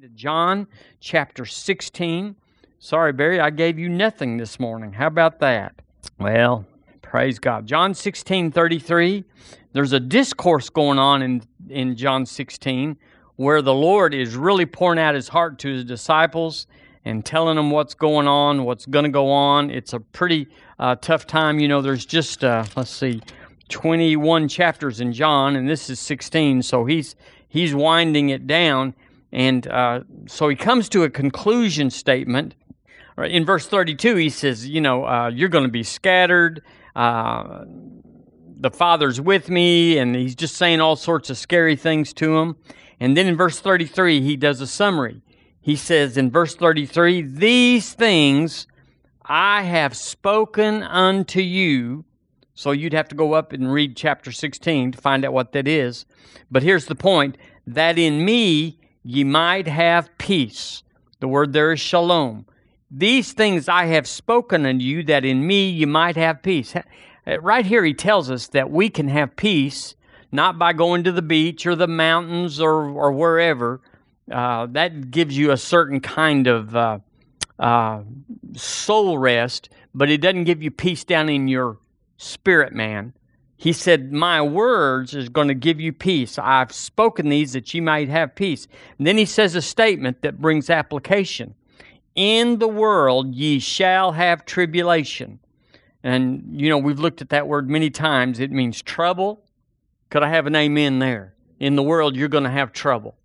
to John chapter 16. Sorry, Barry, I gave you nothing this morning. How about that? Well, praise God. John 16 33. There's a discourse going on in, in John 16 where the Lord is really pouring out his heart to his disciples and telling them what's going on, what's going to go on. It's a pretty uh, tough time. You know, there's just, uh, let's see, 21 chapters in John, and this is 16, so he's he's winding it down. And uh, so he comes to a conclusion statement. In verse 32, he says, You know, uh, you're going to be scattered. Uh, the Father's with me. And he's just saying all sorts of scary things to him. And then in verse 33, he does a summary. He says in verse 33, These things I have spoken unto you. So you'd have to go up and read chapter 16 to find out what that is. But here's the point that in me ye might have peace. The word there is shalom. These things I have spoken unto you, that in me you might have peace. Right here, he tells us that we can have peace not by going to the beach or the mountains or, or wherever. Uh, that gives you a certain kind of uh, uh, soul rest, but it doesn't give you peace down in your spirit, man. He said, My words is going to give you peace. I've spoken these that you might have peace. And then he says a statement that brings application. In the world ye shall have tribulation. And, you know, we've looked at that word many times. It means trouble. Could I have an amen there? In the world, you're going to have trouble.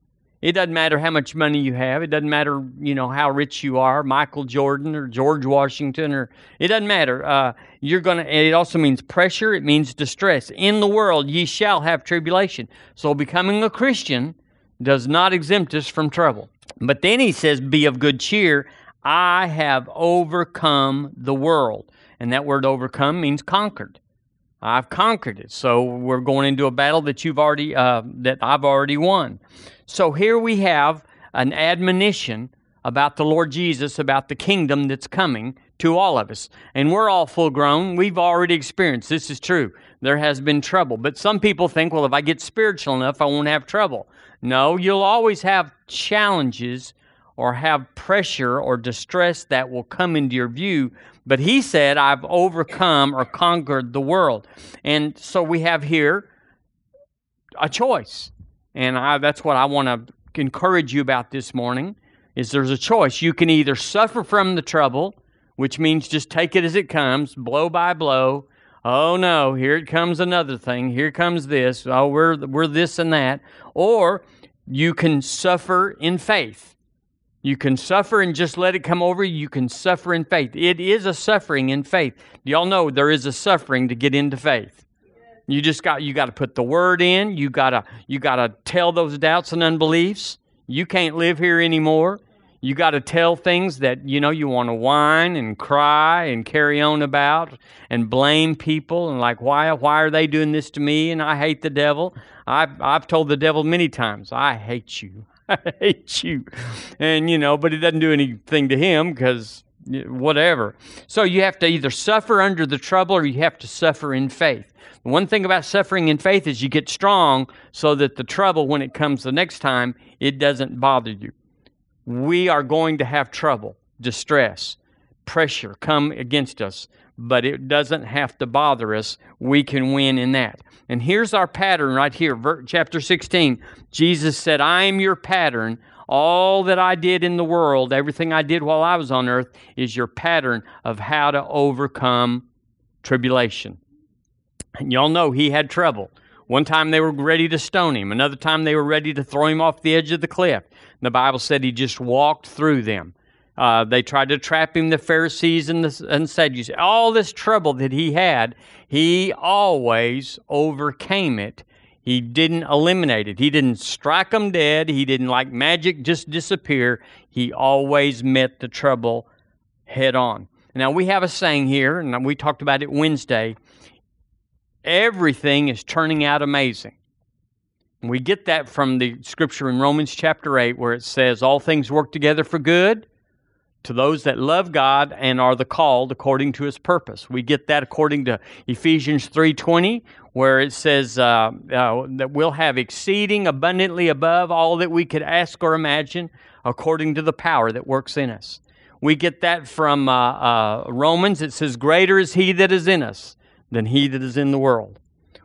It doesn't matter how much money you have. It doesn't matter, you know, how rich you are, Michael Jordan or George Washington, or it doesn't matter. Uh, you're gonna. It also means pressure. It means distress. In the world, ye shall have tribulation. So becoming a Christian does not exempt us from trouble. But then he says, "Be of good cheer. I have overcome the world." And that word "overcome" means conquered. I've conquered it. So we're going into a battle that you've already uh, that I've already won. So here we have an admonition about the Lord Jesus, about the kingdom that's coming to all of us. And we're all full grown. We've already experienced this is true. There has been trouble. But some people think, well, if I get spiritual enough, I won't have trouble. No, you'll always have challenges or have pressure or distress that will come into your view. But he said, I've overcome or conquered the world. And so we have here a choice. And I, that's what I want to encourage you about this morning is there's a choice. You can either suffer from the trouble, which means just take it as it comes, blow by blow. Oh no, here it comes another thing. Here comes this. Oh, we're we're this and that. Or you can suffer in faith. You can suffer and just let it come over you. You can suffer in faith. It is a suffering in faith. Y'all know there is a suffering to get into faith. You just got you got to put the word in. You got to you got to tell those doubts and unbeliefs. You can't live here anymore. You got to tell things that you know you want to whine and cry and carry on about and blame people and like why why are they doing this to me and I hate the devil. I've I've told the devil many times I hate you. I hate you. And you know, but it doesn't do anything to him because whatever. So you have to either suffer under the trouble or you have to suffer in faith. The one thing about suffering in faith is you get strong so that the trouble, when it comes the next time, it doesn't bother you. We are going to have trouble, distress, pressure come against us, but it doesn't have to bother us. We can win in that. And here's our pattern right here, chapter 16. Jesus said, I am your pattern. All that I did in the world, everything I did while I was on earth, is your pattern of how to overcome tribulation. And y'all know he had trouble. One time they were ready to stone him, another time they were ready to throw him off the edge of the cliff. The Bible said he just walked through them. Uh, they tried to trap him, the Pharisees and the and Sadducees. All this trouble that he had, he always overcame it. He didn't eliminate it. He didn't strike them dead. He didn't, like magic, just disappear. He always met the trouble head on. Now, we have a saying here, and we talked about it Wednesday everything is turning out amazing. We get that from the scripture in Romans chapter 8 where it says, All things work together for good to those that love God and are the called according to his purpose. We get that according to Ephesians 3.20 where it says uh, uh, that we'll have exceeding abundantly above all that we could ask or imagine according to the power that works in us. We get that from uh, uh, Romans. It says, Greater is he that is in us than he that is in the world.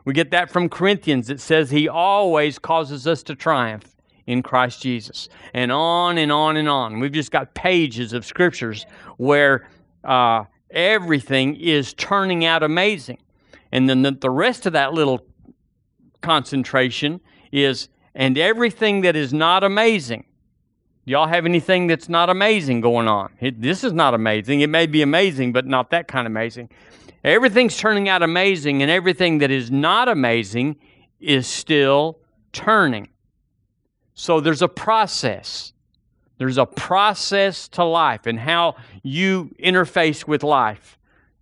We get that from Corinthians. It says, He always causes us to triumph in Christ Jesus. And on and on and on. We've just got pages of scriptures where uh, everything is turning out amazing. And then the, the rest of that little concentration is, and everything that is not amazing. Y'all have anything that's not amazing going on? It, this is not amazing. It may be amazing, but not that kind of amazing. Everything's turning out amazing, and everything that is not amazing is still turning. So there's a process. There's a process to life and how you interface with life.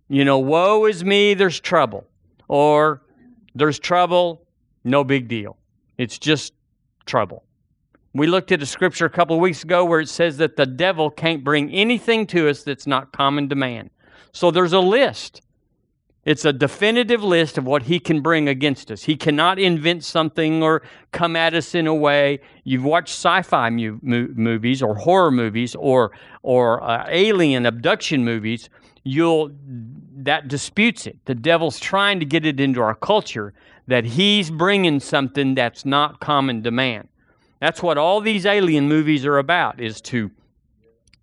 You know, woe is me, there's trouble. Or there's trouble, no big deal. It's just trouble. We looked at a scripture a couple of weeks ago where it says that the devil can't bring anything to us that's not common to man. So there's a list. It's a definitive list of what he can bring against us. He cannot invent something or come at us in a way. You've watched sci-fi mu- movies or horror movies or or uh, alien abduction movies. You'll that disputes it. The devil's trying to get it into our culture that he's bringing something that's not common demand. That's what all these alien movies are about: is to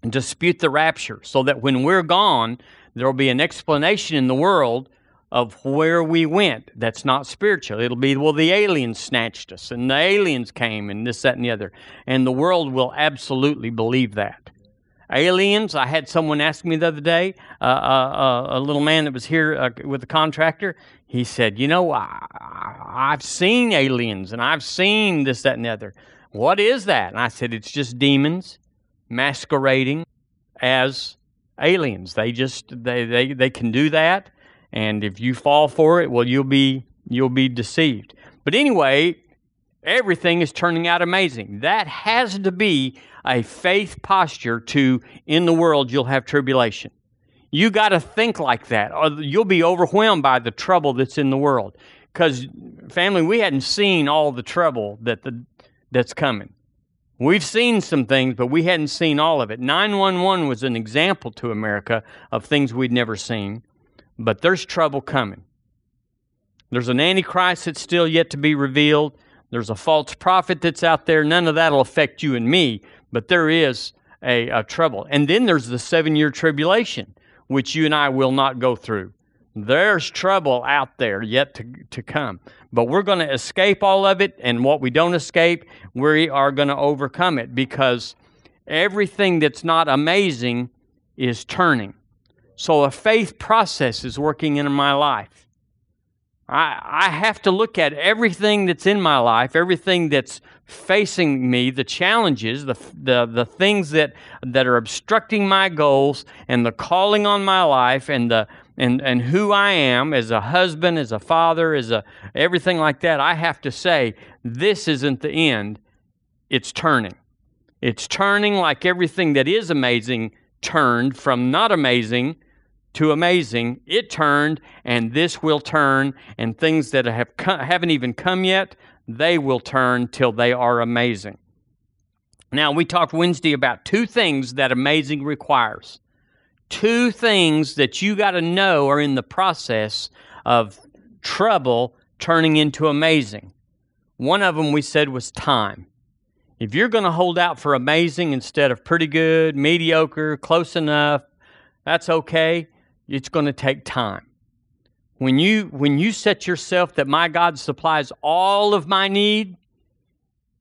dispute the rapture, so that when we're gone, there will be an explanation in the world of where we went that's not spiritual. It'll be, well, the aliens snatched us and the aliens came and this, that, and the other. And the world will absolutely believe that. Aliens, I had someone ask me the other day, uh, uh, uh, a little man that was here uh, with a contractor, he said, You know, I, I've seen aliens and I've seen this, that, and the other. What is that? And I said, It's just demons masquerading as aliens. They just, they, they, they can do that and if you fall for it, well, you'll be you'll be deceived. But anyway, everything is turning out amazing. That has to be a faith posture to in the world you'll have tribulation. You got to think like that, or you'll be overwhelmed by the trouble that's in the world. Because, family, we hadn't seen all the trouble that the, that's coming. We've seen some things, but we hadn't seen all of it. 911 was an example to America of things we'd never seen. But there's trouble coming. There's an antichrist that's still yet to be revealed. There's a false prophet that's out there. None of that will affect you and me, but there is a, a trouble. And then there's the seven year tribulation, which you and I will not go through. There's trouble out there yet to, to come. But we're going to escape all of it, and what we don't escape, we are going to overcome it because everything that's not amazing is turning. So a faith process is working in my life. I, I have to look at everything that's in my life, everything that's facing me, the challenges, the, the, the things that, that are obstructing my goals, and the calling on my life, and, the, and, and who I am as a husband, as a father, as a everything like that. I have to say, this isn't the end, it's turning. It's turning like everything that is amazing turned from not amazing to amazing, it turned, and this will turn, and things that have haven't even come yet, they will turn till they are amazing. Now, we talked Wednesday about two things that amazing requires. Two things that you got to know are in the process of trouble turning into amazing. One of them we said was time. If you're going to hold out for amazing instead of pretty good, mediocre, close enough, that's okay it's going to take time. When you when you set yourself that my God supplies all of my need,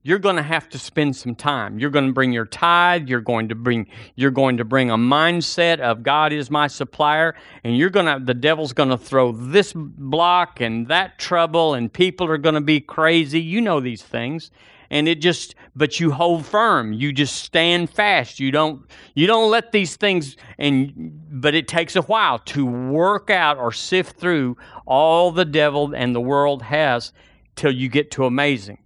you're going to have to spend some time. You're going to bring your tithe, you're going to bring you're going to bring a mindset of God is my supplier and you're going to the devil's going to throw this block and that trouble and people are going to be crazy. You know these things and it just but you hold firm. You just stand fast. You don't you don't let these things and but it takes a while to work out or sift through all the devil and the world has till you get to amazing.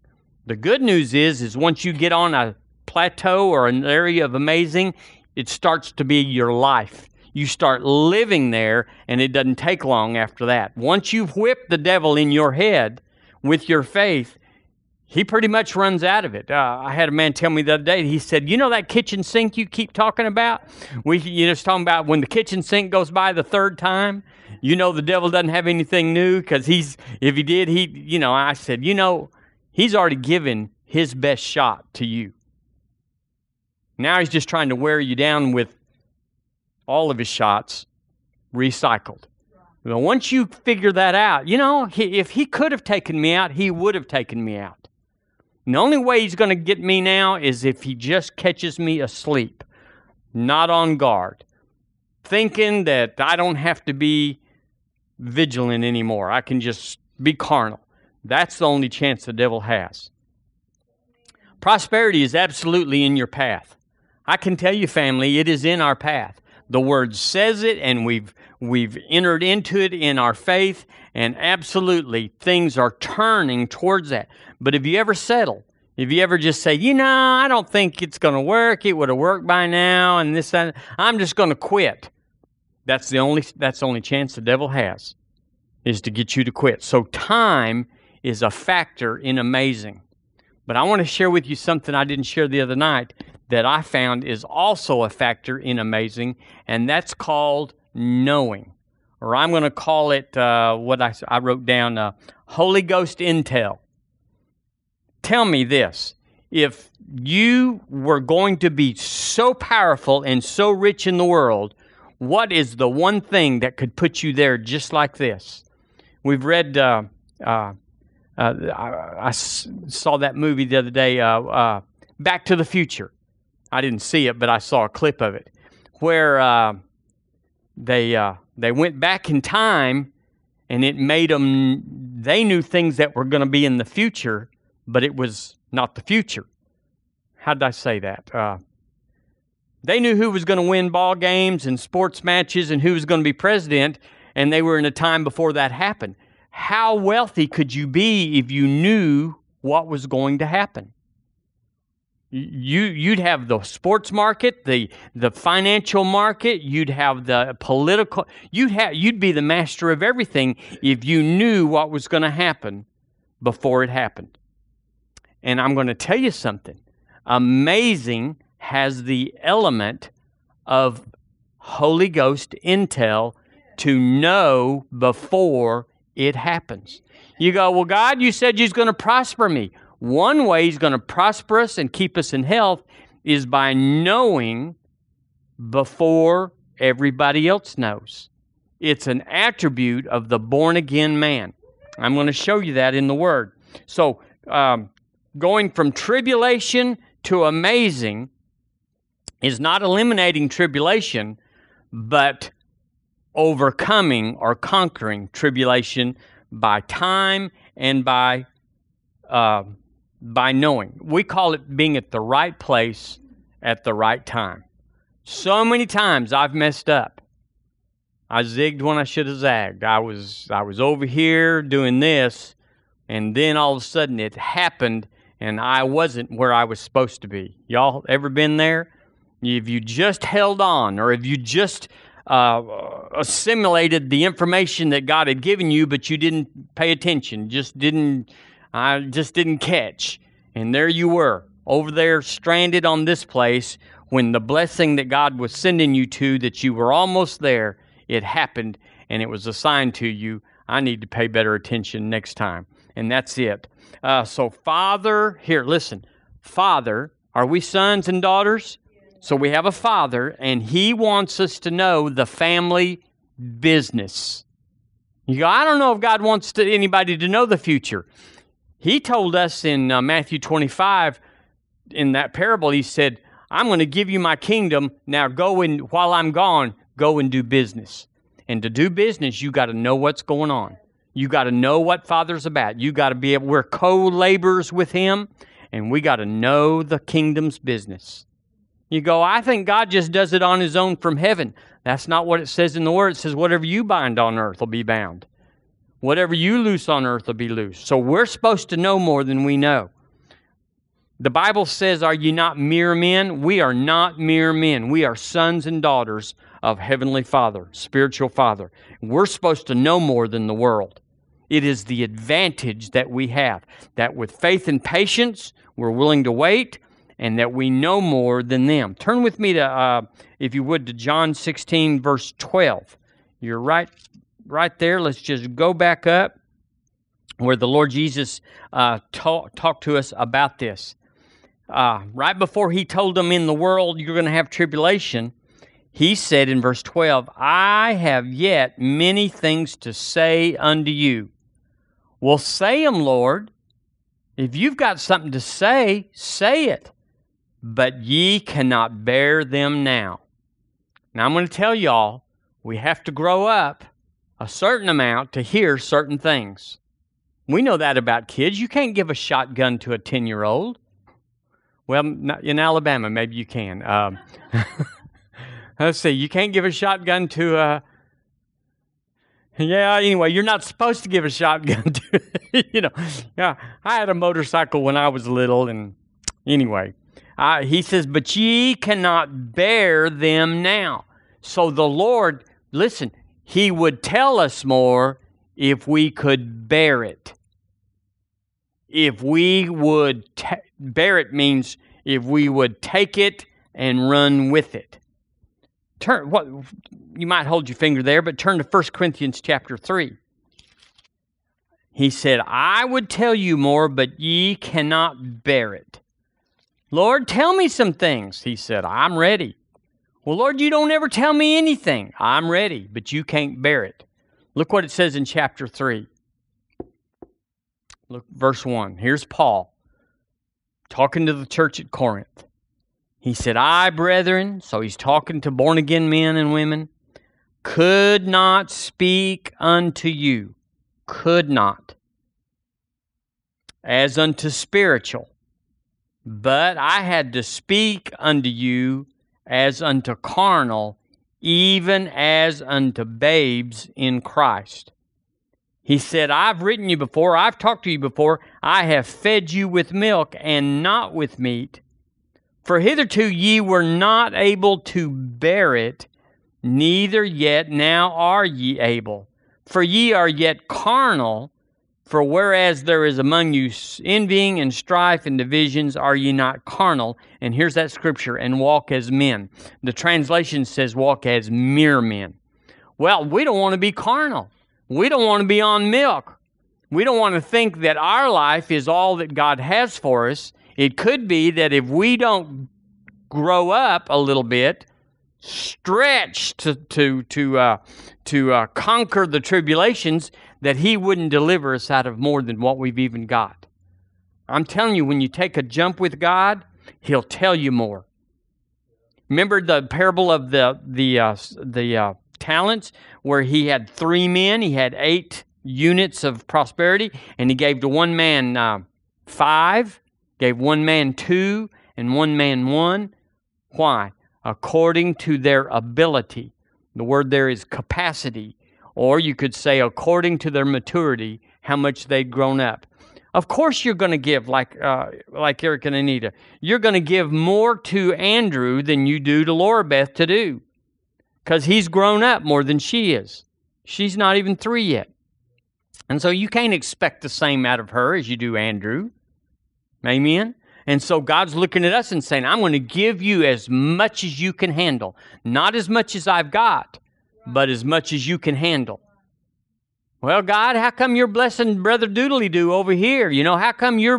The good news is is once you get on a plateau or an area of amazing it starts to be your life. You start living there and it doesn't take long after that. Once you've whipped the devil in your head with your faith he pretty much runs out of it. Uh, I had a man tell me the other day. He said, "You know that kitchen sink you keep talking about? We you know talking about when the kitchen sink goes by the third time. You know the devil doesn't have anything new because he's if he did he you know I said you know he's already given his best shot to you. Now he's just trying to wear you down with all of his shots recycled. Once you figure that out, you know, he, if he could have taken me out, he would have taken me out. And the only way he's going to get me now is if he just catches me asleep, not on guard, thinking that I don't have to be vigilant anymore. I can just be carnal. That's the only chance the devil has. Prosperity is absolutely in your path. I can tell you, family, it is in our path. The word says it, and we've we've entered into it in our faith, and absolutely things are turning towards that. But if you ever settle, if you ever just say, you know, I don't think it's going to work, it would have worked by now, and this, that, I'm just going to quit. That's the only that's the only chance the devil has, is to get you to quit. So time is a factor in amazing. But I want to share with you something I didn't share the other night that I found is also a factor in amazing, and that's called knowing. Or I'm going to call it uh, what I, I wrote down uh, Holy Ghost intel tell me this if you were going to be so powerful and so rich in the world, what is the one thing that could put you there just like this? We've read, uh, uh, uh, I, I, saw that movie the other day, uh, uh, Back to the Future. I didn't see it, but I saw a clip of it where uh, they, they went back in time and it made them, they knew things that were going to be in the future but it was not the future. How did I say that? Uh, they knew who was going to win ball games and sports matches and who was going to be president, and they were in a time before that happened. How wealthy could you be if you knew what was going to happen? You you'd have the sports market, the the financial market, you'd have the political. You'd have you'd be the master of everything if you knew what was going to happen before it happened. And I'm going to tell you something. Amazing has the element of Holy Ghost intel to know before it happens. You go, well, God, you said you're going to prosper me. One way He's going to prosper us and keep us in health is by knowing before everybody else knows. It's an attribute of the born again man. I'm going to show you that in the Word. So, um, going from tribulation to amazing is not eliminating tribulation, but overcoming or conquering tribulation by time and by uh, by knowing. We call it being at the right place at the right time. So many times I've messed up. I zigged when I should have zagged. I was I was over here doing this, and then all of a sudden it happened and I wasn't where I was supposed to be. Y'all ever been there? If you just held on, or if you just uh, assimilated the information that God had given you, but you didn't pay attention, just didn't, I just didn't catch, and there you were over there, stranded on this place, when the blessing that God was sending you to, that you were almost there, it happened, and it was assigned to you. I need to pay better attention next time, and that's it. Uh, so, Father, here, listen. Father, are we sons and daughters? So we have a father, and he wants us to know the family business. You go, I don't know if God wants to, anybody to know the future. He told us in uh, Matthew 25, in that parable, he said, I'm going to give you my kingdom. Now go and, while I'm gone, go and do business. And to do business, you got to know what's going on. You got to know what Father's about. You got to be able, we're co laborers with Him, and we got to know the kingdom's business. You go, I think God just does it on His own from heaven. That's not what it says in the Word. It says, whatever you bind on earth will be bound, whatever you loose on earth will be loose. So we're supposed to know more than we know. The Bible says, Are you not mere men? We are not mere men. We are sons and daughters of Heavenly Father, spiritual Father. We're supposed to know more than the world. It is the advantage that we have that with faith and patience, we're willing to wait and that we know more than them. Turn with me to, uh, if you would, to John 16, verse 12. You're right, right there. Let's just go back up where the Lord Jesus uh, talk, talked to us about this. Uh, right before he told them in the world you're going to have tribulation, he said in verse 12, I have yet many things to say unto you. Well, say them, Lord. If you've got something to say, say it. But ye cannot bear them now. Now, I'm going to tell y'all, we have to grow up a certain amount to hear certain things. We know that about kids. You can't give a shotgun to a 10 year old. Well, in Alabama, maybe you can. Um, let's see, you can't give a shotgun to a. Yeah, anyway, you're not supposed to give a shotgun to, you know. Yeah, I had a motorcycle when I was little, and anyway, uh, he says, But ye cannot bear them now. So the Lord, listen, He would tell us more if we could bear it if we would ta- bear it means if we would take it and run with it. Turn what you might hold your finger there, but turn to 1 Corinthians chapter 3. He said, I would tell you more, but ye cannot bear it. Lord, tell me some things. He said, I'm ready. Well, Lord, you don't ever tell me anything. I'm ready, but you can't bear it. Look what it says in chapter 3. Look, verse 1. Here's Paul talking to the church at Corinth. He said, I, brethren, so he's talking to born again men and women, could not speak unto you, could not, as unto spiritual, but I had to speak unto you as unto carnal, even as unto babes in Christ. He said, I've written you before, I've talked to you before, I have fed you with milk and not with meat. For hitherto ye were not able to bear it, neither yet now are ye able. For ye are yet carnal, for whereas there is among you envying and strife and divisions, are ye not carnal? And here's that scripture, and walk as men. The translation says, walk as mere men. Well, we don't want to be carnal. We don't want to be on milk. We don't want to think that our life is all that God has for us. It could be that if we don't grow up a little bit, stretch to to to uh, to uh, conquer the tribulations, that He wouldn't deliver us out of more than what we've even got. I'm telling you, when you take a jump with God, He'll tell you more. Remember the parable of the the uh, the uh, talents, where he had three men, he had eight units of prosperity, and he gave to one man uh, five, gave one man two, and one man one. Why? According to their ability. The word there is capacity, or you could say according to their maturity, how much they'd grown up. Of course, you're going to give like uh, like Eric and Anita. You're going to give more to Andrew than you do to Laura Beth to do because he's grown up more than she is. She's not even three yet. And so you can't expect the same out of her as you do Andrew. Amen? And so God's looking at us and saying, I'm going to give you as much as you can handle. Not as much as I've got, but as much as you can handle. Well, God, how come you're blessing Brother Doodly Doo over here? You know, how come you're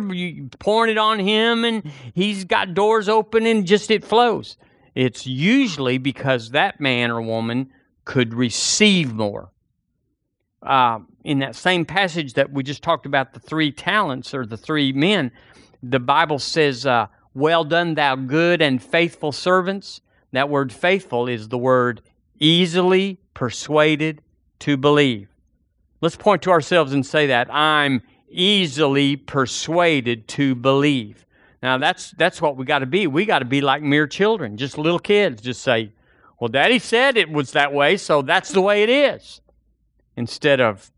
pouring it on him and he's got doors open and just it flows? It's usually because that man or woman could receive more. Uh, in that same passage that we just talked about, the three talents or the three men, the Bible says, uh, Well done, thou good and faithful servants. That word faithful is the word easily persuaded to believe. Let's point to ourselves and say that I'm easily persuaded to believe. Now that's that's what we got to be. We got to be like mere children, just little kids. Just say, "Well, Daddy said it was that way, so that's the way it is." Instead of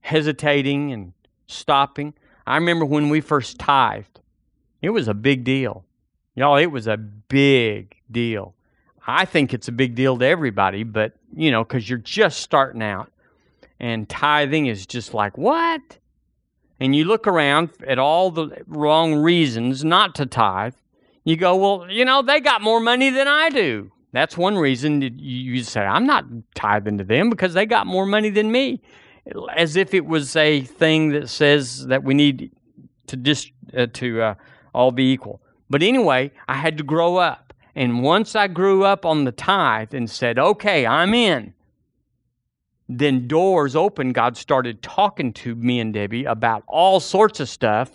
hesitating and stopping. I remember when we first tithed. It was a big deal. Y'all, it was a big deal. I think it's a big deal to everybody, but, you know, because you're just starting out. and tithing is just like, what? And you look around at all the wrong reasons not to tithe. You go, well, you know, they got more money than I do. That's one reason you say, I'm not tithing to them because they got more money than me. As if it was a thing that says that we need to, dis- uh, to uh, all be equal. But anyway, I had to grow up. And once I grew up on the tithe and said, okay, I'm in, then doors opened. God started talking to me and Debbie about all sorts of stuff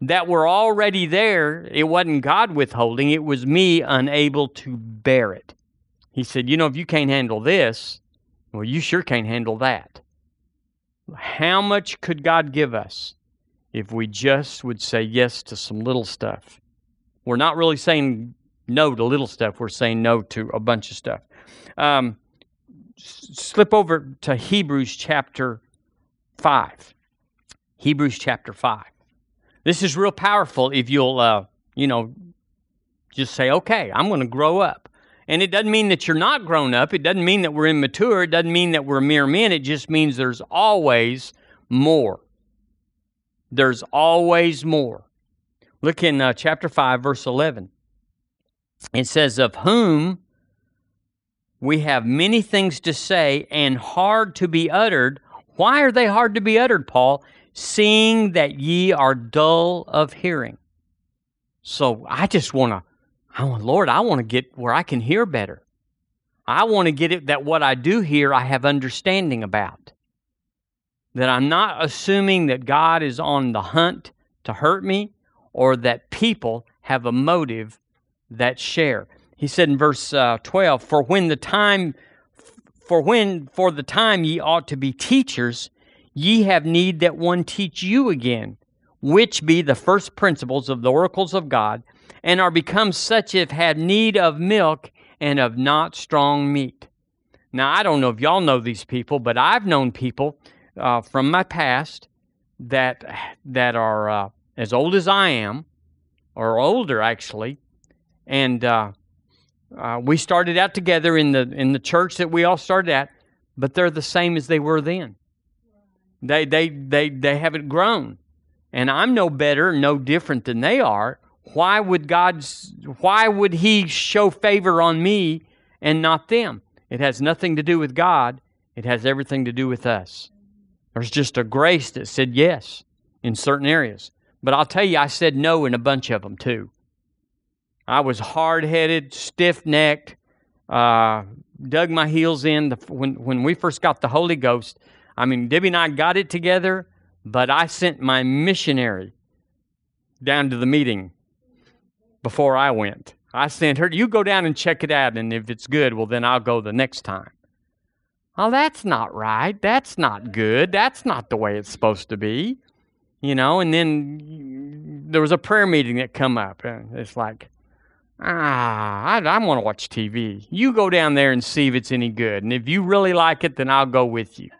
that were already there. It wasn't God withholding, it was me unable to bear it. He said, You know, if you can't handle this, well, you sure can't handle that. How much could God give us if we just would say yes to some little stuff? We're not really saying no to little stuff, we're saying no to a bunch of stuff. Um, slip over to Hebrews chapter 5. Hebrews chapter 5. This is real powerful if you'll, uh, you know, just say, okay, I'm going to grow up. And it doesn't mean that you're not grown up. It doesn't mean that we're immature. It doesn't mean that we're mere men. It just means there's always more. There's always more. Look in uh, chapter 5, verse 11. It says, Of whom we have many things to say and hard to be uttered. Why are they hard to be uttered, Paul? Seeing that ye are dull of hearing. So I just want to, I want, Lord, I want to get where I can hear better. I want to get it that what I do hear, I have understanding about. That I'm not assuming that God is on the hunt to hurt me or that people have a motive that share. He said in verse uh, 12, "For when the time for when for the time ye ought to be teachers, ye have need that one teach you again, which be the first principles of the oracles of God, and are become such as have need of milk and of not strong meat." Now I don't know if y'all know these people, but I've known people uh, from my past that that are uh, as old as I am, or older actually, and uh, uh, we started out together in the in the church that we all started at, but they're the same as they were then. They they they they haven't grown, and I'm no better, no different than they are. Why would God? Why would He show favor on me and not them? It has nothing to do with God. It has everything to do with us. There's just a grace that said yes in certain areas. But I'll tell you, I said no in a bunch of them too. I was hard headed, stiff necked, uh, dug my heels in. The, when, when we first got the Holy Ghost, I mean, Debbie and I got it together, but I sent my missionary down to the meeting before I went. I sent her, you go down and check it out, and if it's good, well, then I'll go the next time. Oh, that's not right. That's not good. That's not the way it's supposed to be you know, and then there was a prayer meeting that come up, and it's like, ah, I, I want to watch TV. You go down there and see if it's any good, and if you really like it, then I'll go with you.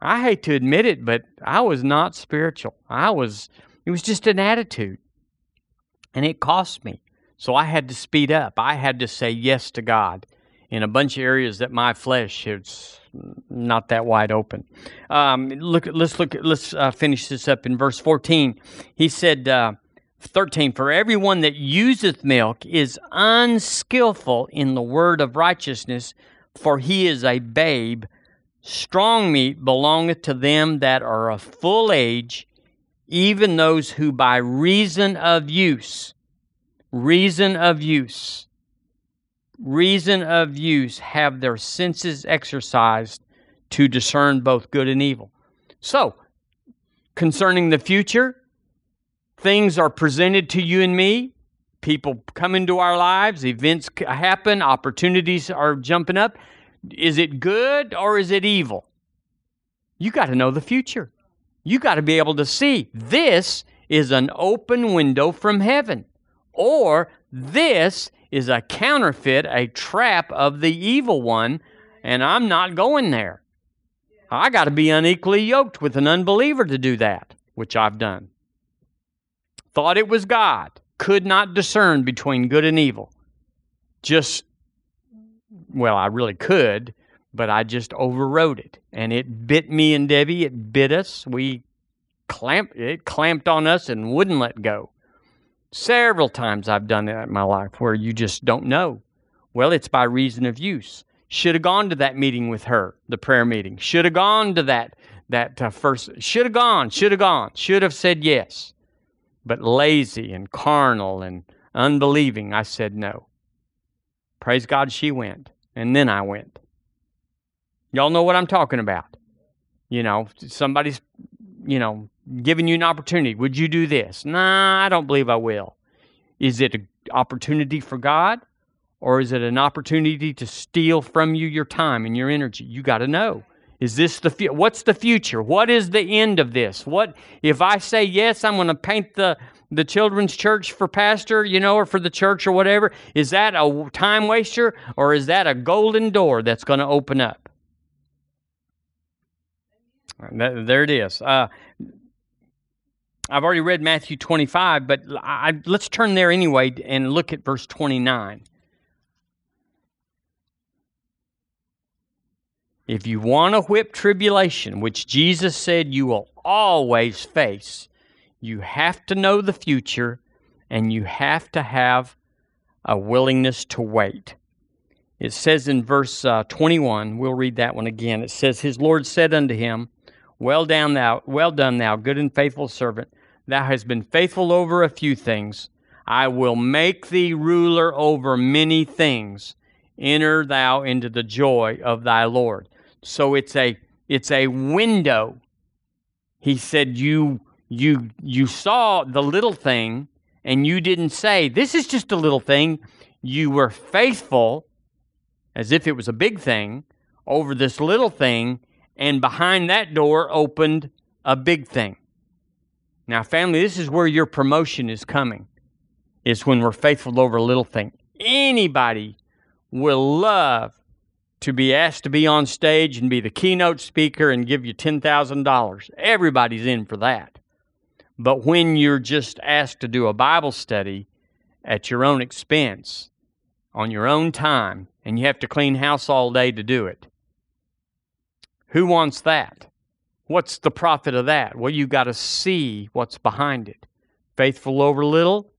I hate to admit it, but I was not spiritual. I was, it was just an attitude, and it cost me. So I had to speed up. I had to say yes to God in a bunch of areas that my flesh is not that wide open. Um, look, let's look. Let's uh, finish this up in verse fourteen. He said, uh, thirteen. For everyone that useth milk is unskillful in the word of righteousness, for he is a babe. Strong meat belongeth to them that are of full age, even those who by reason of use, reason of use reason of use have their senses exercised to discern both good and evil. So, concerning the future, things are presented to you and me. People come into our lives, events happen, opportunities are jumping up. Is it good or is it evil? You got to know the future. You got to be able to see this is an open window from heaven, or this is a counterfeit, a trap of the evil one, and I'm not going there. I got to be unequally yoked with an unbeliever to do that, which I've done. Thought it was God, could not discern between good and evil. Just, well, I really could, but I just overrode it. And it bit me and Debbie, it bit us. We clamped it clamped on us and wouldn't let go. Several times I've done that in my life where you just don't know. Well, it's by reason of use. Should have gone to that meeting with her, the prayer meeting. Should have gone to that that uh, first. Should have gone. Should have gone. Should have said yes. But lazy and carnal and unbelieving, I said no. Praise God, she went, and then I went. Y'all know what I'm talking about. You know, somebody's, you know, giving you an opportunity. Would you do this? Nah, I don't believe I will. Is it an opportunity for God? Or is it an opportunity to steal from you your time and your energy? You got to know. Is this the fu- what's the future? What is the end of this? What if I say yes, I'm going to paint the the children's church for pastor, you know, or for the church or whatever? Is that a time waster or is that a golden door that's going to open up? There it is. Uh, I've already read Matthew 25, but I, let's turn there anyway and look at verse 29. If you want to whip tribulation, which Jesus said you will always face, you have to know the future and you have to have a willingness to wait. It says in verse uh, 21, we'll read that one again. It says, His Lord said unto him, Well done, thou, well done, thou good and faithful servant. Thou hast been faithful over a few things. I will make thee ruler over many things. Enter thou into the joy of thy Lord. So it's a it's a window. He said you you you saw the little thing and you didn't say this is just a little thing. You were faithful as if it was a big thing over this little thing and behind that door opened a big thing. Now family, this is where your promotion is coming. Is when we're faithful over a little thing. Anybody will love to be asked to be on stage and be the keynote speaker and give you $10,000. Everybody's in for that. But when you're just asked to do a Bible study at your own expense, on your own time, and you have to clean house all day to do it, who wants that? What's the profit of that? Well, you got to see what's behind it. Faithful over little,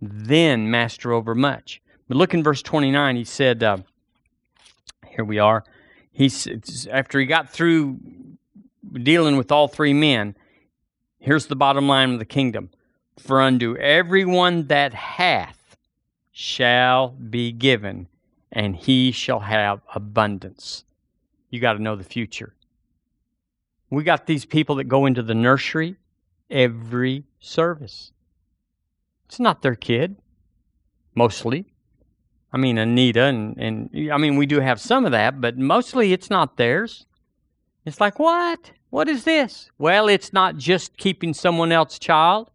then master over much. But look in verse 29, he said, uh, here we are. He's after he got through dealing with all three men. Here's the bottom line of the kingdom: For unto everyone that hath shall be given, and he shall have abundance. You got to know the future. We got these people that go into the nursery every service. It's not their kid, mostly. I mean, Anita, and, and I mean, we do have some of that, but mostly it's not theirs. It's like, what? What is this? Well, it's not just keeping someone else's child,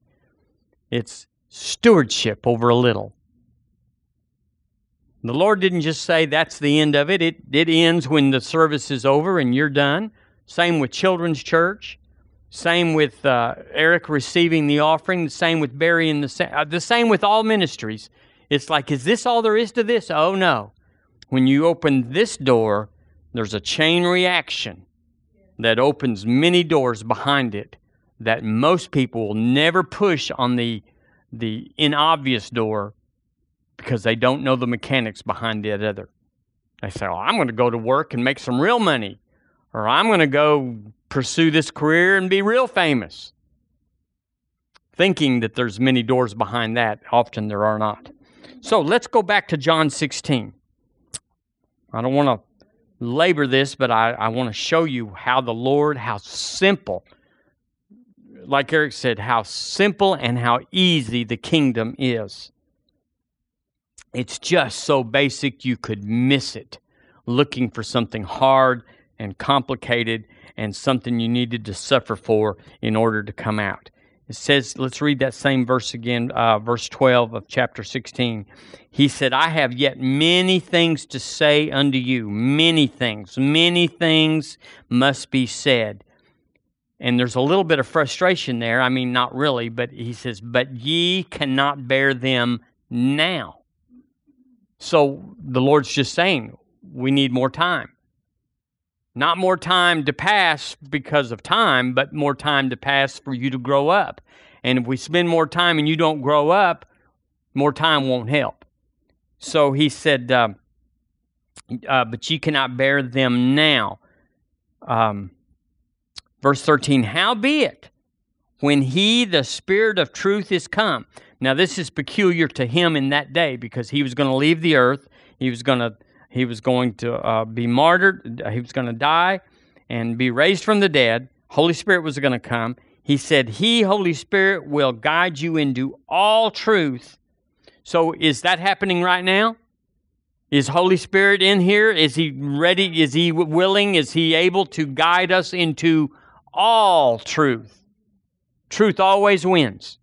it's stewardship over a little. The Lord didn't just say that's the end of it. It, it ends when the service is over and you're done. Same with children's church. Same with uh, Eric receiving the offering. The same with Barry and the, uh, the same with all ministries. It's like, is this all there is to this? Oh, no. When you open this door, there's a chain reaction that opens many doors behind it that most people will never push on the, the inobvious door because they don't know the mechanics behind it either. They say, oh, I'm going to go to work and make some real money, or I'm going to go pursue this career and be real famous. Thinking that there's many doors behind that, often there are not. So let's go back to John 16. I don't want to labor this, but I, I want to show you how the Lord, how simple, like Eric said, how simple and how easy the kingdom is. It's just so basic you could miss it, looking for something hard and complicated and something you needed to suffer for in order to come out. It says, let's read that same verse again, uh, verse 12 of chapter 16. He said, I have yet many things to say unto you. Many things. Many things must be said. And there's a little bit of frustration there. I mean, not really, but he says, But ye cannot bear them now. So the Lord's just saying, we need more time. Not more time to pass because of time, but more time to pass for you to grow up. And if we spend more time and you don't grow up, more time won't help. So he said, uh, uh, But ye cannot bear them now. Um, verse 13, Howbeit, when he, the Spirit of truth, is come. Now, this is peculiar to him in that day because he was going to leave the earth. He was going to he was going to uh, be martyred. He was going to die and be raised from the dead. Holy Spirit was going to come. He said, He, Holy Spirit, will guide you into all truth. So, is that happening right now? Is Holy Spirit in here? Is He ready? Is He willing? Is He able to guide us into all truth? Truth always wins.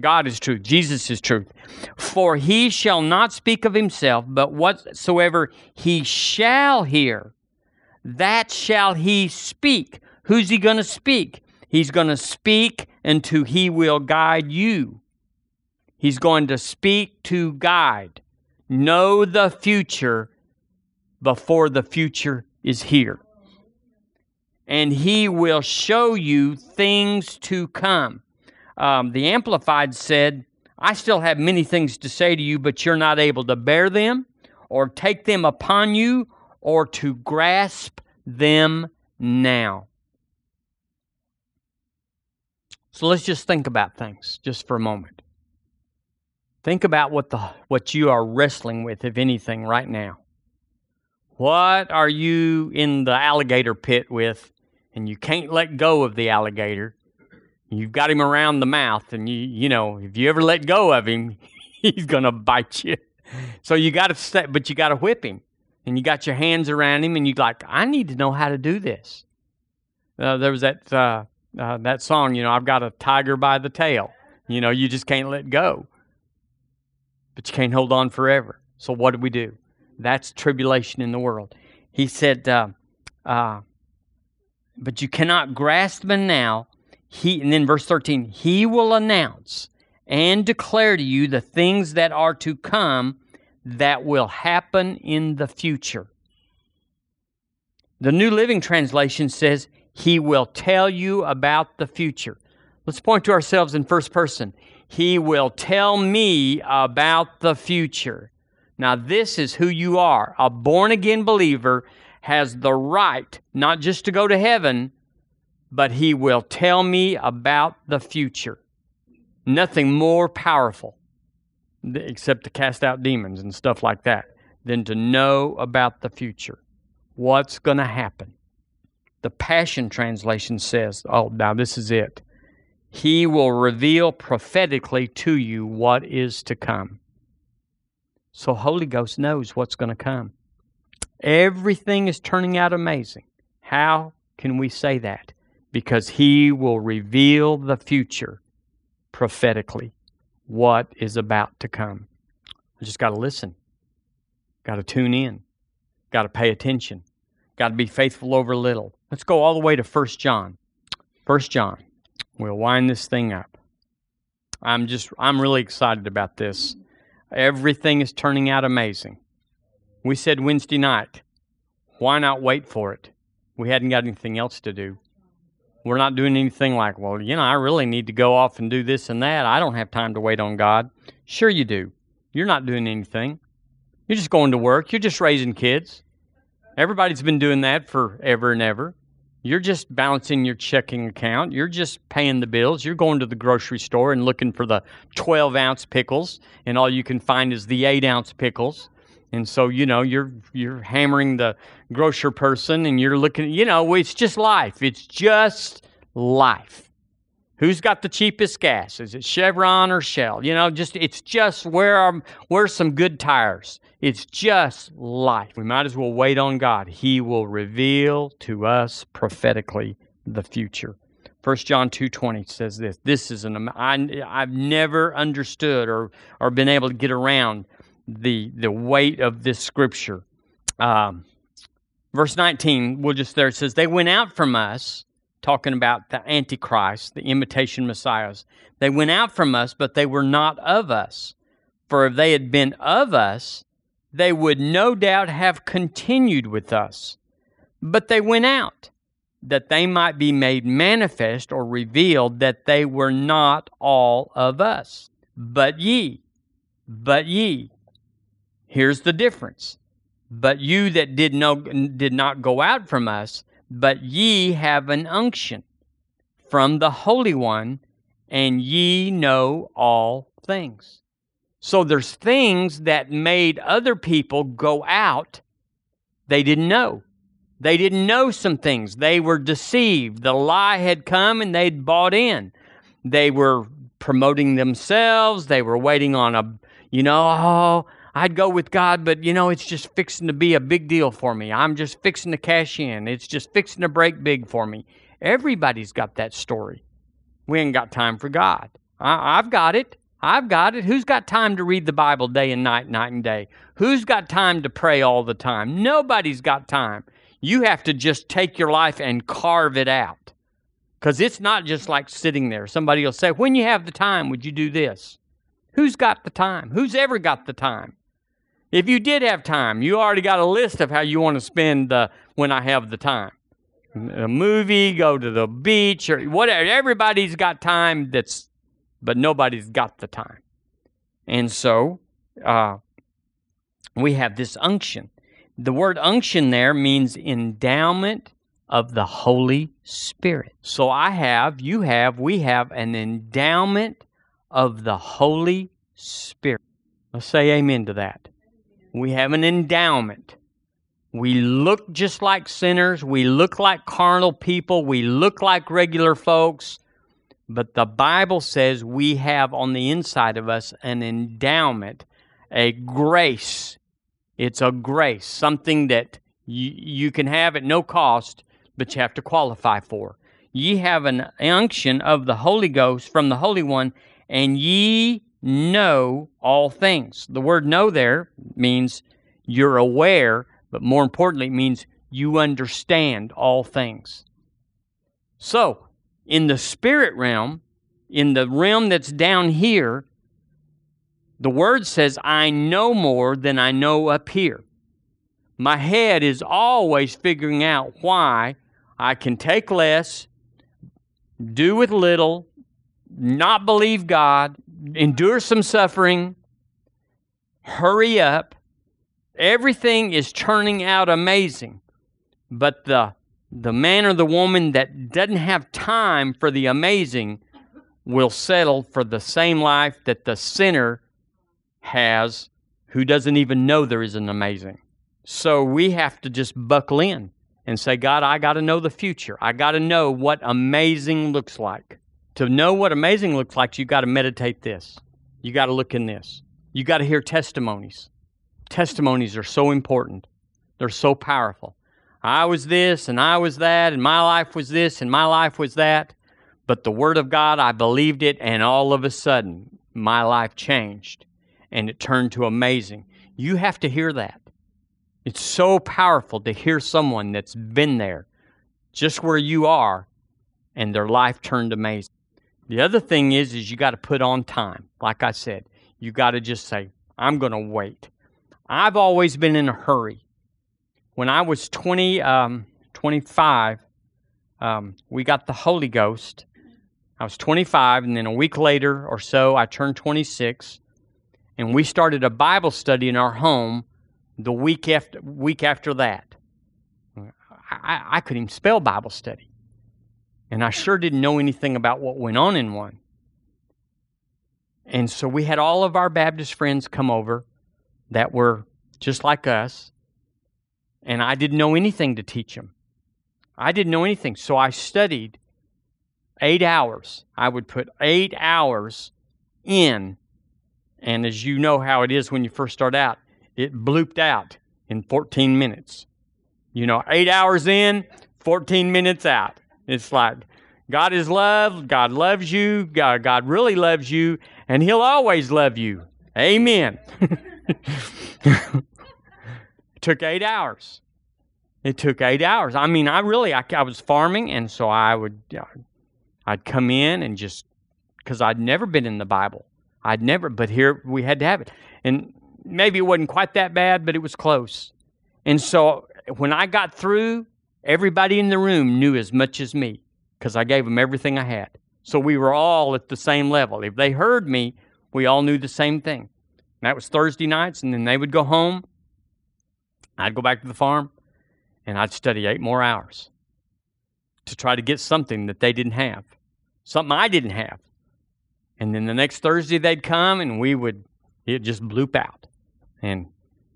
God is truth. Jesus is truth. For he shall not speak of himself, but whatsoever he shall hear, that shall he speak. Who's he going to speak? He's going to speak until he will guide you. He's going to speak to guide. Know the future before the future is here. And he will show you things to come. Um, the Amplified said, I still have many things to say to you, but you're not able to bear them or take them upon you or to grasp them now. So let's just think about things just for a moment. Think about what the what you are wrestling with, if anything, right now. What are you in the alligator pit with, and you can't let go of the alligator, You've got him around the mouth, and you you know if you ever let go of him, he's gonna bite you. So you got to stay, but you got to whip him, and you got your hands around him, and you're like, I need to know how to do this. Uh, there was that uh, uh, that song, you know, I've got a tiger by the tail. You know, you just can't let go, but you can't hold on forever. So what do we do? That's tribulation in the world. He said, uh, uh, but you cannot grasp them now he and then verse 13 he will announce and declare to you the things that are to come that will happen in the future. The new living translation says he will tell you about the future. Let's point to ourselves in first person. He will tell me about the future. Now this is who you are. A born again believer has the right not just to go to heaven but he will tell me about the future. Nothing more powerful, except to cast out demons and stuff like that, than to know about the future. What's going to happen? The Passion Translation says, oh, now this is it. He will reveal prophetically to you what is to come. So Holy Ghost knows what's going to come. Everything is turning out amazing. How can we say that? Because he will reveal the future prophetically, what is about to come. I just got to listen, got to tune in, got to pay attention, got to be faithful over little. Let's go all the way to 1 John. 1 John. We'll wind this thing up. I'm just, I'm really excited about this. Everything is turning out amazing. We said Wednesday night, why not wait for it? We hadn't got anything else to do. We're not doing anything like, well, you know, I really need to go off and do this and that. I don't have time to wait on God. Sure, you do. You're not doing anything. You're just going to work. You're just raising kids. Everybody's been doing that forever and ever. You're just balancing your checking account. You're just paying the bills. You're going to the grocery store and looking for the 12 ounce pickles, and all you can find is the 8 ounce pickles. And so, you know, you're you're hammering the grocer person and you're looking, you know, it's just life. It's just life. Who's got the cheapest gas? Is it Chevron or Shell? You know, just it's just where are where's some good tires? It's just life. We might as well wait on God. He will reveal to us prophetically the future. 1 John 2:20 says this. This is an I, I've never understood or or been able to get around the the weight of this scripture. Um, verse 19, we'll just there it says, They went out from us, talking about the Antichrist, the imitation messiahs. They went out from us, but they were not of us. For if they had been of us, they would no doubt have continued with us. But they went out, that they might be made manifest or revealed that they were not all of us. But ye, but ye. Here's the difference. But you that did no did not go out from us, but ye have an unction from the Holy One, and ye know all things. So there's things that made other people go out they didn't know. They didn't know some things. They were deceived. The lie had come and they'd bought in. They were promoting themselves. They were waiting on a, you know, oh, I'd go with God, but you know, it's just fixing to be a big deal for me. I'm just fixing to cash in. It's just fixing to break big for me. Everybody's got that story. We ain't got time for God. I, I've got it. I've got it. Who's got time to read the Bible day and night, night and day? Who's got time to pray all the time? Nobody's got time. You have to just take your life and carve it out. Because it's not just like sitting there. Somebody will say, When you have the time, would you do this? Who's got the time? Who's ever got the time? If you did have time, you already got a list of how you want to spend uh, when I have the time. A movie, go to the beach, or whatever. Everybody's got time that's but nobody's got the time. And so uh, we have this unction. The word unction there means endowment of the Holy Spirit. So I have, you have, we have an endowment of the Holy Spirit. Let's say amen to that. We have an endowment. We look just like sinners. We look like carnal people. We look like regular folks. But the Bible says we have on the inside of us an endowment, a grace. It's a grace, something that you, you can have at no cost, but you have to qualify for. Ye have an unction of the Holy Ghost from the Holy One, and ye know all things. The word know there means you're aware, but more importantly, it means you understand all things. So, in the spirit realm, in the realm that's down here, the word says, I know more than I know up here. My head is always figuring out why I can take less, do with little, not believe God, endure some suffering, hurry up. Everything is turning out amazing. But the the man or the woman that doesn't have time for the amazing will settle for the same life that the sinner has who doesn't even know there is an amazing. So we have to just buckle in and say, God, I got to know the future. I got to know what amazing looks like. To know what amazing looks like, you got to meditate this. You got to look in this. You got to hear testimonies. Testimonies are so important, they're so powerful. I was this and I was that, and my life was this and my life was that. But the Word of God, I believed it, and all of a sudden, my life changed and it turned to amazing. You have to hear that. It's so powerful to hear someone that's been there just where you are and their life turned amazing. The other thing is is you got to put on time. Like I said, you got to just say, I'm going to wait. I've always been in a hurry when I was 20, um, 25, um, we got the Holy Ghost. I was 25, and then a week later or so, I turned 26, and we started a Bible study in our home the week after, week after that. I, I couldn't even spell Bible study, and I sure didn't know anything about what went on in one. And so we had all of our Baptist friends come over that were just like us and I didn't know anything to teach them. I didn't know anything. So I studied eight hours. I would put eight hours in. And as you know how it is when you first start out, it blooped out in 14 minutes. You know, eight hours in, 14 minutes out. It's like God is love. God loves you. God, God really loves you. And He'll always love you. Amen. It took eight hours. It took eight hours. I mean, I really, I, I was farming, and so I would, I'd come in and just, because I'd never been in the Bible. I'd never, but here we had to have it. And maybe it wasn't quite that bad, but it was close. And so when I got through, Everybody in the room knew as much as me because I gave them everything I had. So we were all at the same level. If they heard me, we all knew the same thing. And that was Thursday nights, and then they would go home. I'd go back to the farm, and I'd study eight more hours to try to get something that they didn't have, something I didn't have. And then the next Thursday they'd come, and we would it just bloop out. And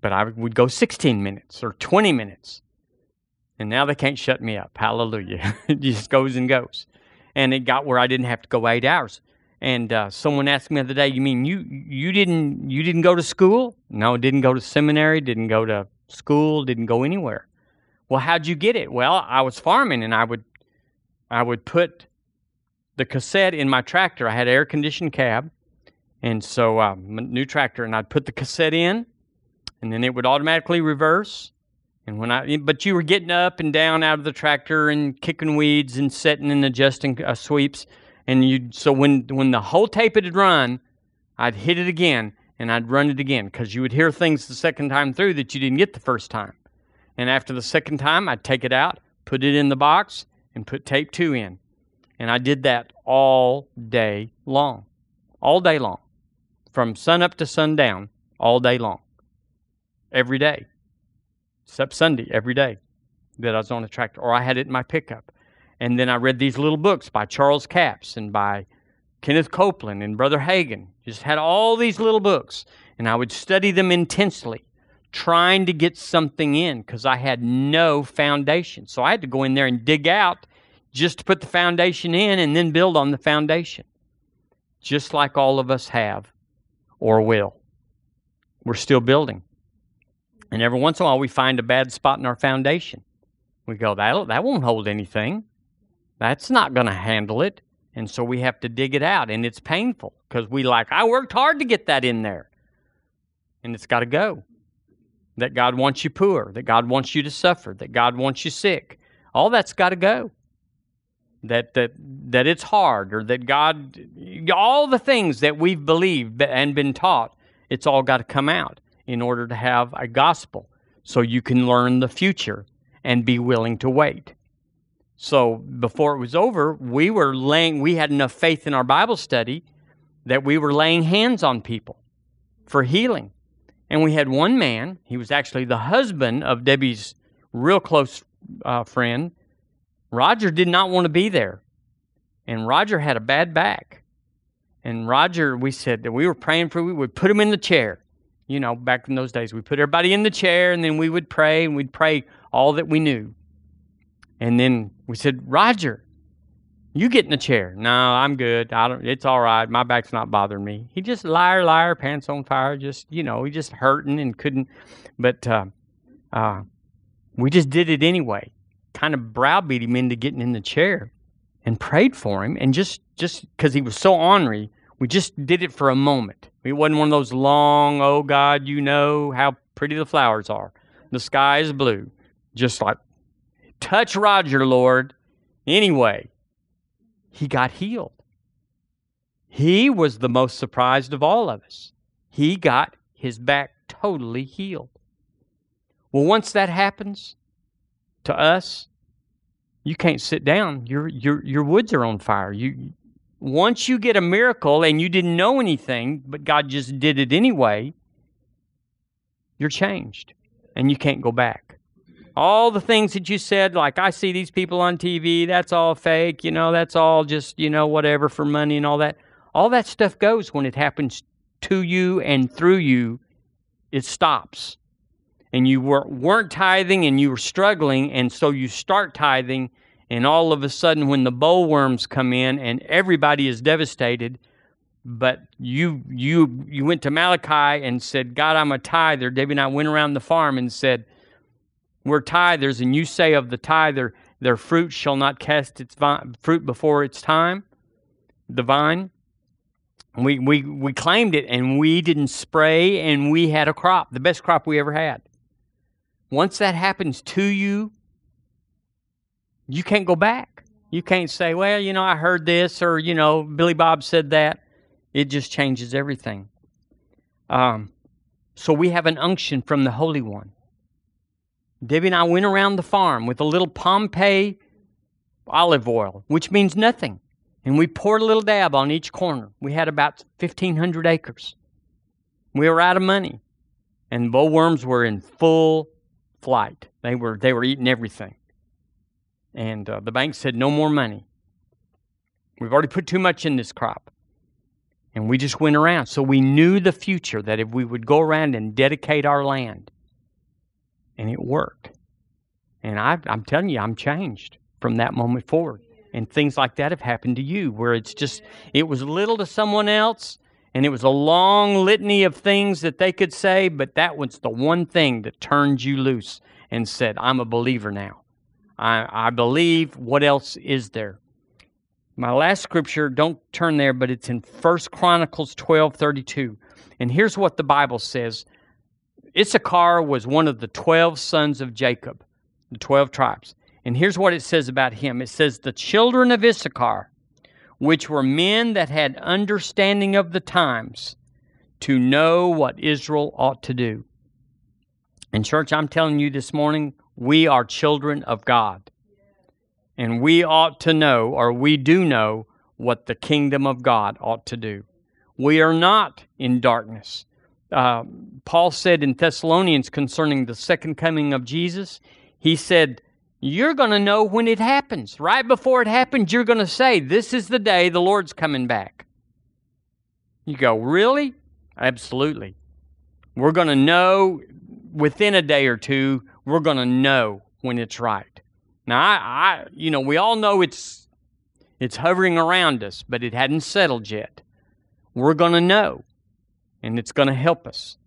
but I would go 16 minutes or 20 minutes. And now they can't shut me up. Hallelujah. it just goes and goes. And it got where I didn't have to go eight hours. And uh, someone asked me the other day, "You mean you you didn't you didn't go to school? No, didn't go to seminary, didn't go to school, didn't go anywhere. Well, how'd you get it? Well, I was farming, and I would I would put the cassette in my tractor. I had air conditioned cab, and so um, new tractor, and I'd put the cassette in, and then it would automatically reverse. And when I, but you were getting up and down out of the tractor and kicking weeds and setting and adjusting uh, sweeps. And you so when when the whole tape had run, I'd hit it again and I'd run it again because you would hear things the second time through that you didn't get the first time. And after the second time, I'd take it out, put it in the box, and put tape two in. And I did that all day long, all day long, from sun up to sundown, all day long, every day, except Sunday, every day that I was on a tractor, or I had it in my pickup. And then I read these little books by Charles Capps and by Kenneth Copeland and Brother Hagin. Just had all these little books. And I would study them intensely, trying to get something in because I had no foundation. So I had to go in there and dig out just to put the foundation in and then build on the foundation. Just like all of us have or will. We're still building. And every once in a while, we find a bad spot in our foundation. We go, that, that won't hold anything. That's not going to handle it. And so we have to dig it out. And it's painful because we like, I worked hard to get that in there. And it's got to go. That God wants you poor, that God wants you to suffer, that God wants you sick. All that's got to go. That, that, that it's hard, or that God, all the things that we've believed and been taught, it's all got to come out in order to have a gospel so you can learn the future and be willing to wait. So before it was over, we were laying, we had enough faith in our Bible study that we were laying hands on people for healing. And we had one man, he was actually the husband of Debbie's real close uh, friend. Roger did not want to be there. And Roger had a bad back. And Roger, we said that we were praying for, we would put him in the chair. You know, back in those days, we put everybody in the chair and then we would pray and we'd pray all that we knew. And then we said, Roger, you get in the chair. No, I'm good. I don't. It's all right. My back's not bothering me. He just liar, liar, pants on fire. Just you know, he just hurting and couldn't. But uh, uh, we just did it anyway. Kind of browbeat him into getting in the chair, and prayed for him. And just just because he was so ornery, we just did it for a moment. It wasn't one of those long, oh God, you know how pretty the flowers are. The sky is blue. Just like touch Roger, Lord. Anyway, he got healed. He was the most surprised of all of us. He got his back totally healed. Well, once that happens to us, you can't sit down. Your your your woods are on fire. You once you get a miracle and you didn't know anything, but God just did it anyway, you're changed and you can't go back all the things that you said, like I see these people on TV, that's all fake, you know, that's all just, you know, whatever for money and all that. All that stuff goes when it happens to you and through you, it stops. And you were, weren't tithing and you were struggling, and so you start tithing, and all of a sudden, when the bollworms come in and everybody is devastated, but you you you went to Malachi and said, God, I'm a tither. Debbie and I went around the farm and said, we're tithers, and you say of the tither, their fruit shall not cast its vine, fruit before its time, the vine. We, we, we claimed it, and we didn't spray, and we had a crop, the best crop we ever had. Once that happens to you, you can't go back. You can't say, well, you know, I heard this, or, you know, Billy Bob said that. It just changes everything. Um, so we have an unction from the Holy One Debbie and I went around the farm with a little Pompeii olive oil, which means nothing. And we poured a little dab on each corner. We had about 1,500 acres. We were out of money. And bollworms were in full flight. They were, they were eating everything. And uh, the bank said, no more money. We've already put too much in this crop. And we just went around. So we knew the future that if we would go around and dedicate our land, and it worked. And I, I'm telling you, I'm changed from that moment forward. And things like that have happened to you where it's just, it was little to someone else and it was a long litany of things that they could say, but that was the one thing that turned you loose and said, I'm a believer now. I, I believe. What else is there? My last scripture, don't turn there, but it's in First Chronicles 12 32. And here's what the Bible says Issachar was one of the 12 sons of Jacob, the 12 tribes. And here's what it says about him it says, The children of Issachar, which were men that had understanding of the times, to know what Israel ought to do. And, church, I'm telling you this morning, we are children of God. And we ought to know, or we do know, what the kingdom of God ought to do. We are not in darkness. Uh, Paul said in Thessalonians concerning the second coming of Jesus, he said, You're going to know when it happens. Right before it happens, you're going to say, This is the day the Lord's coming back. You go, Really? Absolutely. We're going to know within a day or two, we're going to know when it's right. Now, I, I, you know, we all know it's it's hovering around us, but it hadn't settled yet. We're going to know and it's going to help us.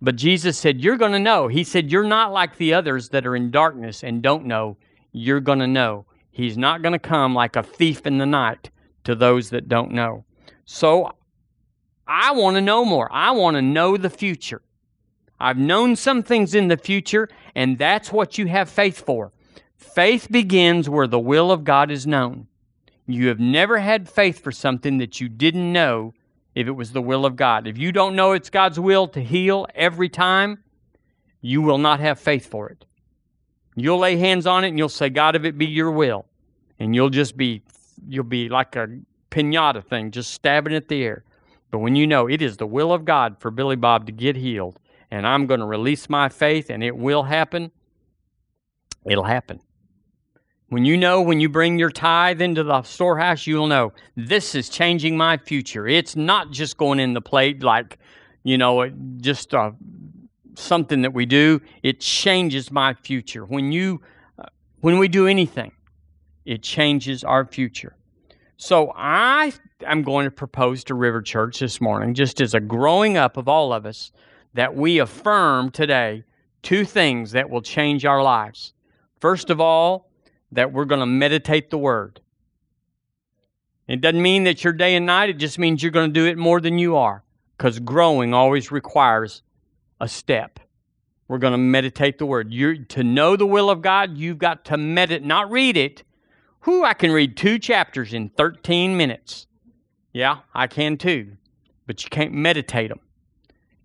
But Jesus said, You're going to know. He said, You're not like the others that are in darkness and don't know. You're going to know. He's not going to come like a thief in the night to those that don't know. So I want to know more. I want to know the future. I've known some things in the future, and that's what you have faith for. Faith begins where the will of God is known. You have never had faith for something that you didn't know if it was the will of God. If you don't know it's God's will to heal every time, you will not have faith for it. You'll lay hands on it and you'll say, God, if it be your will. And you'll just be, you'll be like a pinata thing, just stabbing at the air. But when you know it is the will of God for Billy Bob to get healed, and I'm going to release my faith and it will happen, it'll happen. When you know, when you bring your tithe into the storehouse, you'll know this is changing my future. It's not just going in the plate like, you know, just uh, something that we do. It changes my future. When you, uh, when we do anything, it changes our future. So I am going to propose to River Church this morning, just as a growing up of all of us, that we affirm today two things that will change our lives. First of all, that we're going to meditate the Word. It doesn't mean that you're day and night, it just means you're going to do it more than you are because growing always requires a step. We're going to meditate the Word. You're, to know the will of God, you've got to meditate, not read it. Who I can read two chapters in 13 minutes. Yeah, I can too, but you can't meditate them.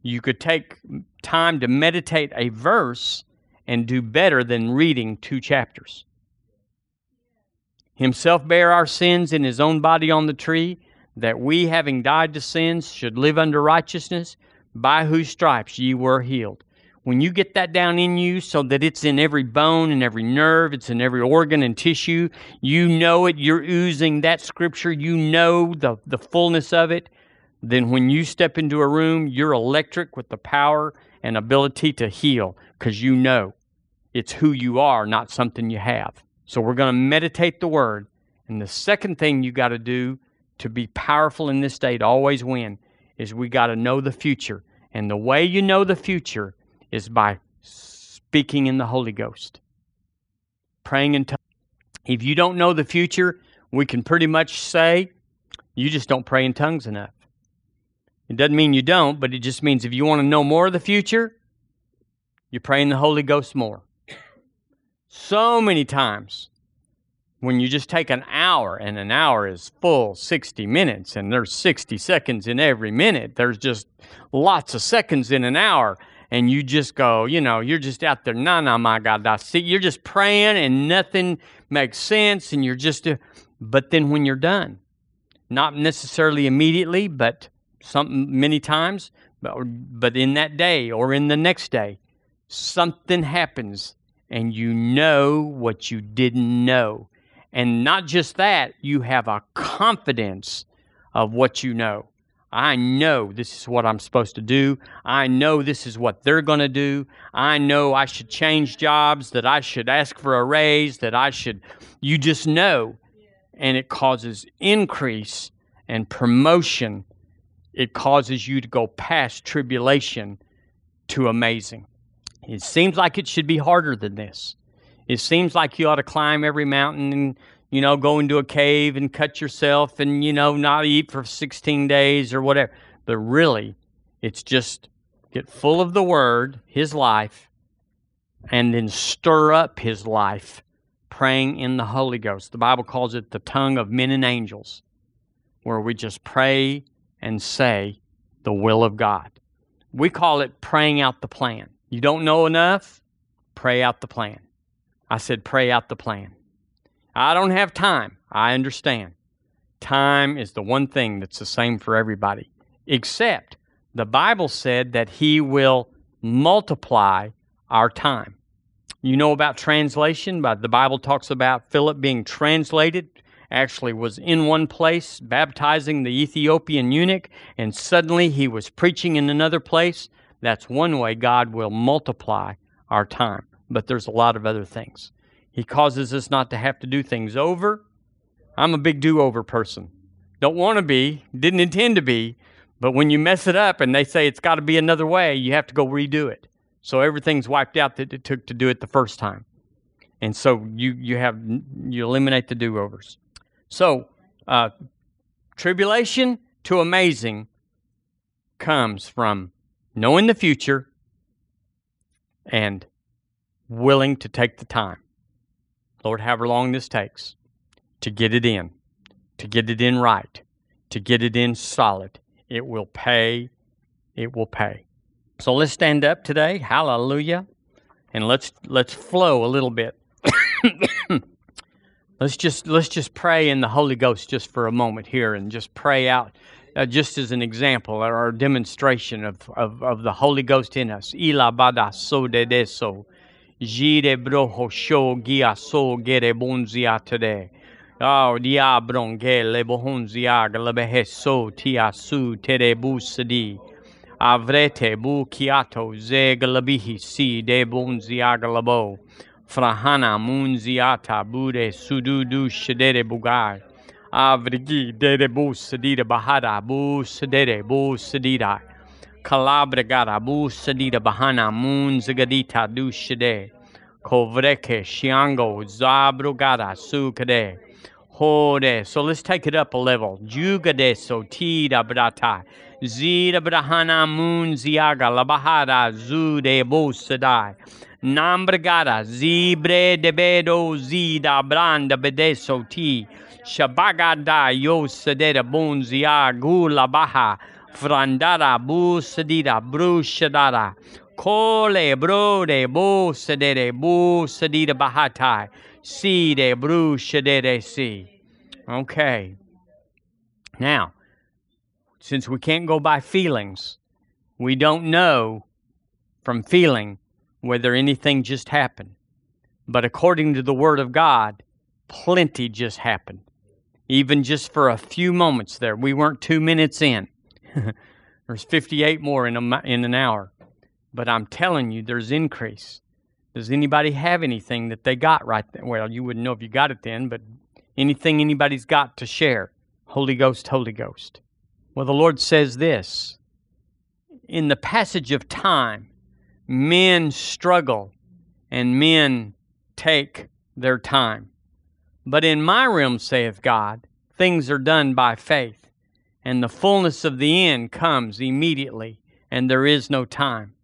You could take time to meditate a verse and do better than reading two chapters himself bare our sins in his own body on the tree, that we, having died to sins, should live under righteousness, by whose stripes ye were healed. When you get that down in you so that it's in every bone and every nerve, it's in every organ and tissue, you know it, you're oozing that scripture, you know the, the fullness of it, then when you step into a room, you're electric with the power and ability to heal because you know it's who you are, not something you have. So we're going to meditate the word. And the second thing you got to do to be powerful in this day to always win is we got to know the future. And the way you know the future is by speaking in the Holy Ghost, praying in tongues. If you don't know the future, we can pretty much say you just don't pray in tongues enough. It doesn't mean you don't, but it just means if you want to know more of the future, you pray in the Holy Ghost more so many times when you just take an hour and an hour is full 60 minutes and there's 60 seconds in every minute there's just lots of seconds in an hour and you just go, you know, you're just out there, nah, nah, my God, I see. You're just praying and nothing makes sense, and you're just, uh, but then when you're done, not necessarily immediately, but some many times, but, but in that day or in the next day, something happens and you know what you didn't know. And not just that, you have a confidence of what you know. I know this is what I'm supposed to do. I know this is what they're going to do. I know I should change jobs, that I should ask for a raise, that I should. You just know. And it causes increase and promotion. It causes you to go past tribulation to amazing. It seems like it should be harder than this. It seems like you ought to climb every mountain and you know, go into a cave and cut yourself and, you know, not eat for 16 days or whatever. But really, it's just get full of the Word, His life, and then stir up His life, praying in the Holy Ghost. The Bible calls it the tongue of men and angels, where we just pray and say the will of God. We call it praying out the plan. You don't know enough? Pray out the plan. I said, pray out the plan. I don't have time. I understand. Time is the one thing that's the same for everybody, except the Bible said that He will multiply our time. You know about translation, but the Bible talks about Philip being translated. Actually, was in one place baptizing the Ethiopian eunuch, and suddenly he was preaching in another place. That's one way God will multiply our time. But there's a lot of other things. He causes us not to have to do things over. I'm a big do over person. Don't want to be, didn't intend to be, but when you mess it up and they say it's got to be another way, you have to go redo it. So everything's wiped out that it took to do it the first time. And so you, you have you eliminate the do overs. So uh, tribulation to amazing comes from knowing the future and willing to take the time. Lord, however long this takes to get it in, to get it in right, to get it in solid, it will pay. It will pay. So let's stand up today. Hallelujah. And let's let's flow a little bit. let's just let's just pray in the Holy Ghost just for a moment here and just pray out uh, just as an example or a demonstration of, of, of the Holy Ghost in us. Ila bada so de deso. Jire broho sho gia so gere bonzia today. Oh, diabron ge le bohonzia galabehe so tia su tere busadi. Avrete bu kiato ze galabihi si de bonzia galabo. Frahana munziata bude sududu shedere bugai. Avrigi dere busadida bahada busadere busadida. Calabragara busadida bahana munzagadita dushade. Kovreke shiango zabrugada sukade. Hode. So let's take it up a level. Jugade so tida brata. Zida brahana mun ziaga labahada zude busadai. Nambragada zibre debedo zida branda bedeso ti. Shabagada yo sedera bunzia gula baha. Frandara bu sedida brushadara. Kole brode bu sedere bu sedida bahatai. Si de brushadere si. Okay. Now, since we can't go by feelings, we don't know from feeling whether anything just happened. But according to the Word of God, plenty just happened. Even just for a few moments there. We weren't two minutes in. there's 58 more in, a, in an hour. But I'm telling you, there's increase. Does anybody have anything that they got right then? Well, you wouldn't know if you got it then, but anything anybody's got to share. Holy Ghost, Holy Ghost. Well, the Lord says this In the passage of time, men struggle and men take their time. But in my realm, saith God, things are done by faith and the fullness of the end comes immediately, and there is no time.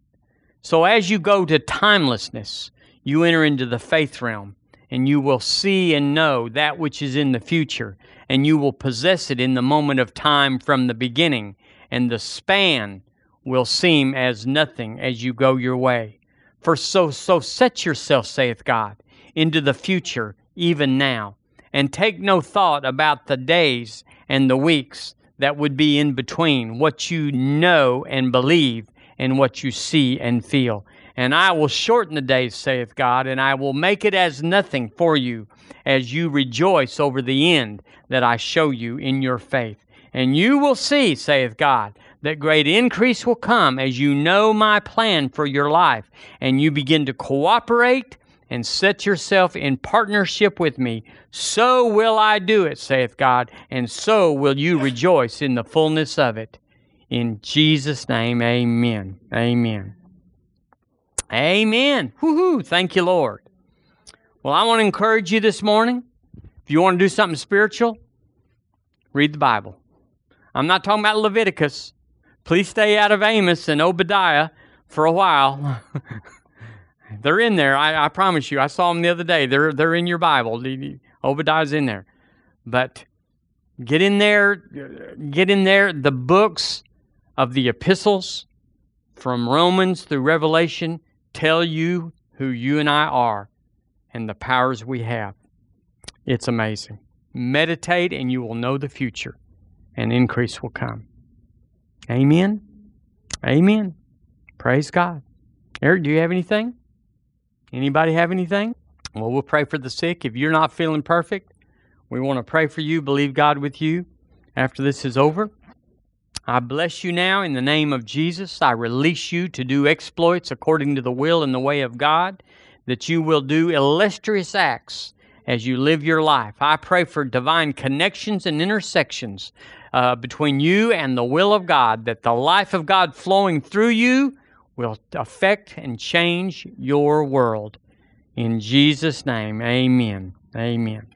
So as you go to timelessness, you enter into the faith realm, and you will see and know that which is in the future, and you will possess it in the moment of time from the beginning, and the span will seem as nothing as you go your way. For so so set yourself, saith God, into the future, even now, and take no thought about the days and the weeks that would be in between what you know and believe and what you see and feel. And I will shorten the days, saith God, and I will make it as nothing for you as you rejoice over the end that I show you in your faith. And you will see, saith God, that great increase will come as you know my plan for your life and you begin to cooperate and set yourself in partnership with me. So will I do it, saith God, and so will you rejoice in the fullness of it. In Jesus' name, amen. Amen. Amen. Woohoo. Thank you, Lord. Well, I want to encourage you this morning. If you want to do something spiritual, read the Bible. I'm not talking about Leviticus. Please stay out of Amos and Obadiah for a while. they're in there. I, I, promise you. I saw them the other day. They're they're in your Bible. Obadiah's in there. But get in there. Get in there. The books of the epistles from Romans through Revelation tell you who you and I are and the powers we have. It's amazing. Meditate and you will know the future and increase will come. Amen. Amen. Praise God. Eric, do you have anything? Anybody have anything? Well, we'll pray for the sick. If you're not feeling perfect, we want to pray for you, believe God with you after this is over. I bless you now in the name of Jesus. I release you to do exploits according to the will and the way of God, that you will do illustrious acts as you live your life. I pray for divine connections and intersections uh, between you and the will of God, that the life of God flowing through you will affect and change your world. In Jesus' name, amen. Amen.